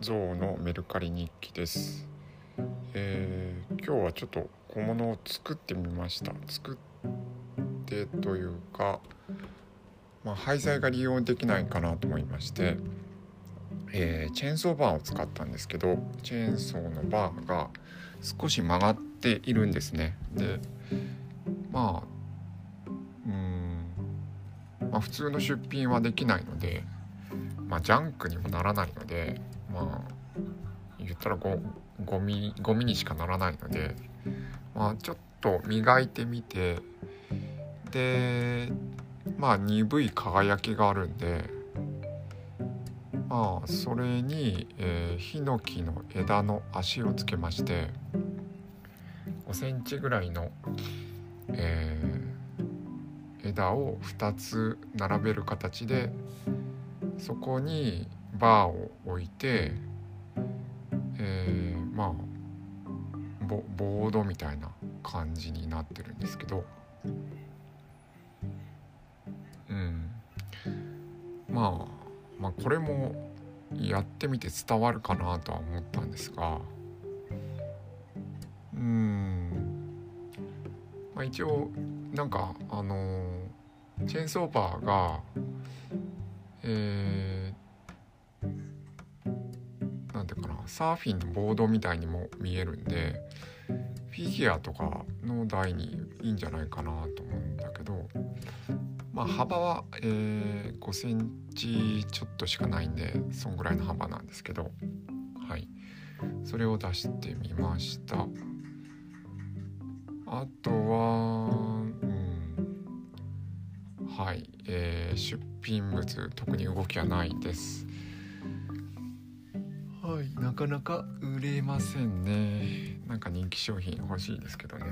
ゾウのメルカリ日記です、えー、今日はちょっと小物を作ってみました。作ってというか、まあ、廃材が利用できないかなと思いまして、えー、チェーンソーバーを使ったんですけどチェーンソーのバーが少し曲がっているんですね。でまあうんまあ普通の出品はできないのでまあジャンクにもならないのでまあ言ったらゴミゴミにしかならないので、まあ、ちょっと磨いてみてでまあ鈍い輝きがあるんでまあそれに、えー、ヒノキの枝の足をつけまして5センチぐらいの、えー、枝を2つ並べる形でそこにバーを置いて、えー、まあボボードみたいな感じになってるんですけど。うん。まあまあこれもやってみて伝わるかなとは思ったんですが。うん。まあ一応なんかあのチェーンソーバーがえーサーフィンのボードみたいにも見えるんでフィギュアとかの台にいいんじゃないかなと思うんだけどまあ幅は、えー、5センチちょっとしかないんでそんぐらいの幅なんですけどはい。それを出してみました。あとははい、えー、出品物特に動きはないです。はいなかなか売れませんね。なんか人気商品欲しいですけどね。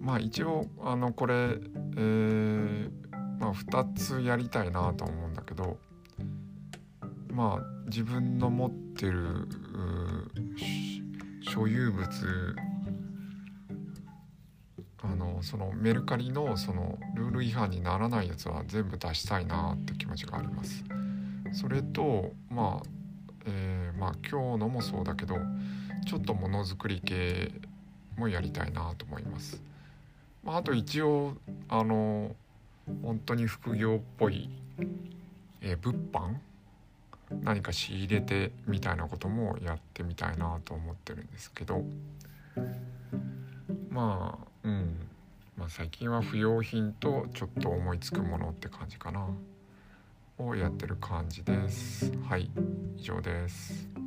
まあ一応あのこれえー、まあ2つやりたいなと思うんだけどまあ自分の持ってる所有物そのメルカリのそのルール違反にならないやつは全部出したいなって気持ちがあります。それとまあえー、まあ今日のもそうだけどちょっとものづくり系もやりたいなと思います。まあ、あと一応あの本当に副業っぽい、えー、物販？何か仕入れてみたいなこともやってみたいなと思ってるんですけどまあうん、最近は不用品とちょっと思いつくものって感じかな。をやってる感じですはい以上です